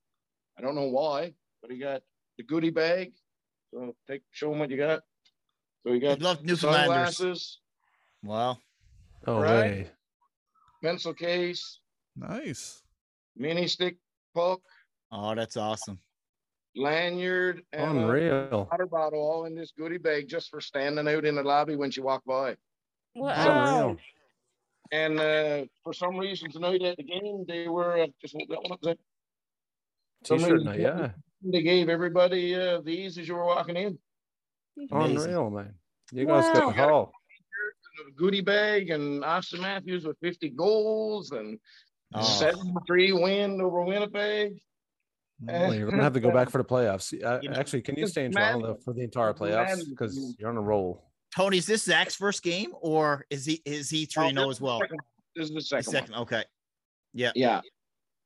I don't know why, but he got the goodie bag. So take, show him what you got. So he got love Newfoundlanders. sunglasses, Wow. Oh Right. way. pencil case, Nice. mini stick puck, Oh, that's awesome. Lanyard, and a Unreal. water bottle all in this goodie bag just for standing out in the lobby when she walked by. Wow. Unreal. And uh, for some reason tonight at the game, they were uh, just hold that one up there. T-shirt reason night, yeah. They gave everybody uh, these as you were walking in. Amazing. Unreal, man. You guys got Wow. the haul. a goodie bag and Auston Matthews with 50 goals and Oh. seven three win over Winnipeg. Well, you're gonna have to go back for the playoffs. Uh, You know, actually, can you stay in mad- Toronto for the entire playoffs? Because you're on a roll. Tony, is this Zach's first game or is he is he three and Oh, zero this as well? is the second- This is the The second, second, one. okay. Yeah. Yeah.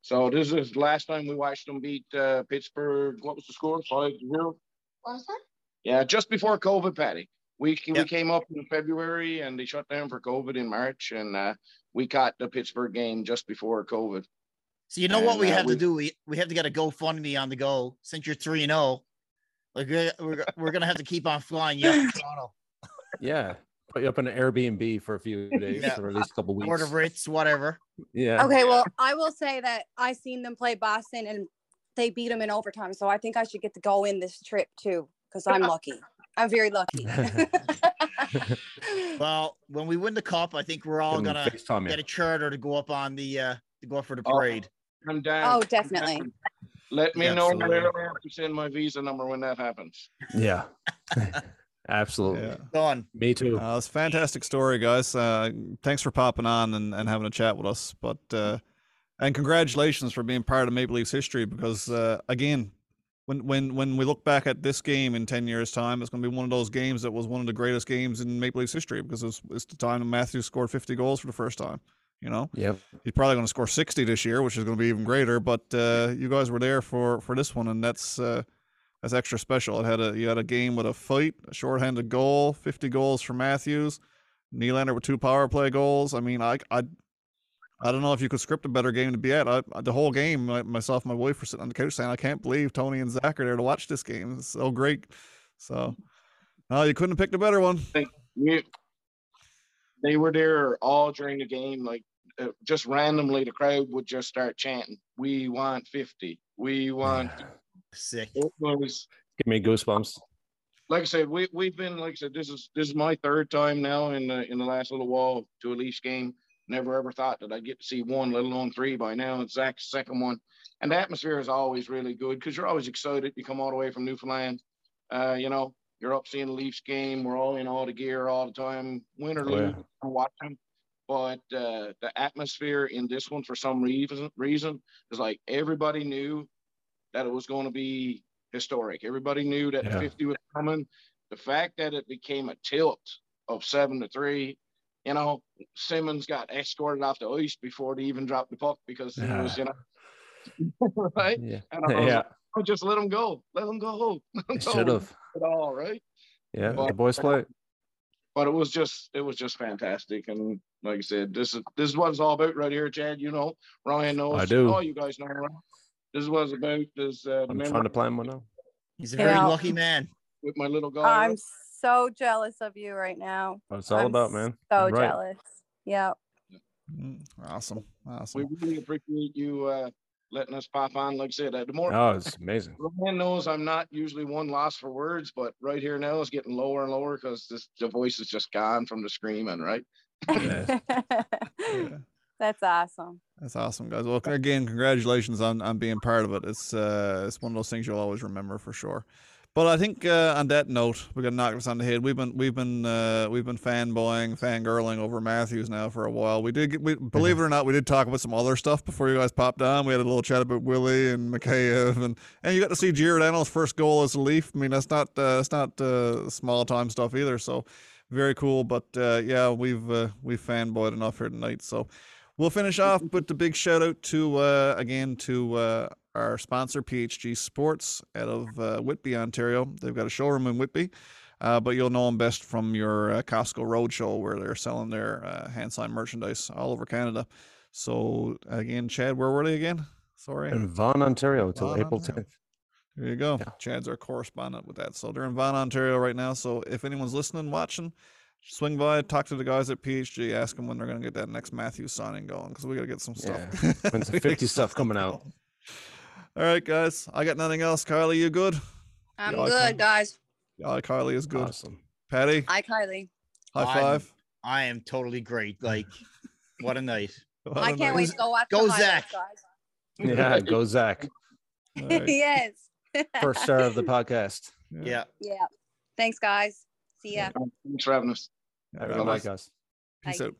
So this is the last time we watched them beat uh, Pittsburgh. What was the score? Five zero. Last time? Yeah, just before COVID, Patty. We we came up in February and they shut down for COVID in March, and uh, we caught the Pittsburgh game just before COVID. So you know what we uh, have to do? We we have to get a GoFundMe on the go since you're three and zero. Like we're we're, we're gonna have to keep on flying you up to Toronto, Yeah. Put you up in an Airbnb for a few days Yeah. or at least a couple Port of weeks. Ritz, whatever. Yeah. Okay, well, I will say that I seen them play Boston and they beat them in overtime. So I think I should get to go in this trip too because I'm lucky. I'm very lucky. Well, when we win the cup, I think we're all gonna get a charter to go up on the uh to go up for the Oh. parade. I'm down. oh, definitely. Let me know Absolutely. where I have to send my visa number when that happens. Yeah. Absolutely. Yeah. Done. Me too. Uh, it's a fantastic story, guys. Uh, thanks for popping on and, and having a chat with us. But uh, and congratulations for being part of Maple Leafs history because uh, again, when when when we look back at this game in ten years' time, it's going to be one of those games that was one of the greatest games in Maple Leafs history because it's, it's the time that Matthews scored fifty goals for the first time. You know, Yep. he's probably going to score 60 this year, which is going to be even greater. But uh, you guys were there for for this one, and that's uh, that's extra special. It had a you had a game with a fight, a shorthanded goal, 50 goals for Matthews, Nylander with two power play goals. I mean, I I I don't know if you could script a better game to be at. I, the whole game, myself and my wife were sitting on the couch saying, "I can't believe Tony and Zach are there to watch this game. It's so great." So, no, you couldn't have picked a better one. We, they were there all during the game. Like uh, just randomly, the crowd would just start chanting, "We want 50. We want." Sick. It was Give me goosebumps. like I said, we we've been like I said, this is this is my third time now in the in the last little while to a Leafs game. Never ever thought that I'd get to see one, let alone three by now. It's Zach's second one. And the atmosphere is always really good because you're always excited. You come all the way from Newfoundland. Uh, you know, you're up seeing the Leafs game. We're all in all the gear all the time, win or Oh, yeah. lose, we're watching. But uh, the atmosphere in this one, for some reason, reason, is like everybody knew that it was going to be historic. Everybody knew that Yeah. the 50 was coming. The fact that it became a tilt of seven to three, you know, Simmonds got escorted off the ice before they even dropped the puck because it was, you know, right? Yeah. And I was Yeah. like, oh, just let him go. Let him go. Let him go. Should have. At all, right? Yeah. But- The boys play. But it was just, it was just fantastic. And like I said, this is this is what it's all about right here, Chad. You know, Ryan knows. I do. All you guys know. Right? This is what it's about. This uh, I'm memory trying to plan one now. He's a very Yeah. lucky man. with my little guy. I'm so jealous of you right now. What it's all I'm about, man. So right. jealous. Yeah. Awesome. Awesome, we really appreciate you uh, letting us pop on. Like I said, uh, the more Oh, it's amazing. Ryan knows I'm not usually one loss for words, but right here now it's getting lower and lower because this the voice is just gone from the screaming, right? Yeah. Yeah. That's awesome. That's awesome, guys. Well, again, congratulations on, on being part of it. It's uh, it's one of those things you'll always remember for sure. But I think uh, on that note, we're gonna knock this on the head. We've been we've been uh, we've been fanboying, fangirling over Matthews now for a while. We did, get, we, believe it or not, we did talk about some other stuff before you guys popped on. We had a little chat about Willie and Mikheyev, and and you got to see Jared Annal's first goal as a Leaf. I mean, that's not uh, that's not uh, small time stuff either. So very cool. But uh, yeah, we've uh, we've fanboyed enough here tonight. So we'll finish off with the big shout out to uh, again to uh, our sponsor PHG Sports out of uh, Whitby, Ontario. They've got a showroom in Whitby. Uh, but you'll know them best from your uh, Costco Roadshow, where they're selling their uh, hand signed merchandise all over Canada. So again, Chad, where were they again? Sorry. In Vaughan, Ontario, till Vaughan, April 10th. There you go. Yeah. Chad's our correspondent with that. So they're in Vaughan, Ontario right now. So if anyone's listening, watching, swing by, talk to the guys at PHG, ask them when they're going to get that next Matthews signing going because we got to get some stuff. Yeah. When's the 50 stuff coming out? going. All right, guys. I got nothing else. Kylie, you good? I'm Yeah, good, can- guys. Yeah, Kylie is good. Awesome. Patty, Hi, Kylie. high I'm- five. I am totally great. Like, what a night. What I a can't night. wait to go watch Go the Zach. guys. Yeah, go Zach. All right. yes. First star of the podcast. Yeah. Yeah. Thanks, guys. See ya. Thanks for having us. All right, All right, guys. guys. Peace Bye. out.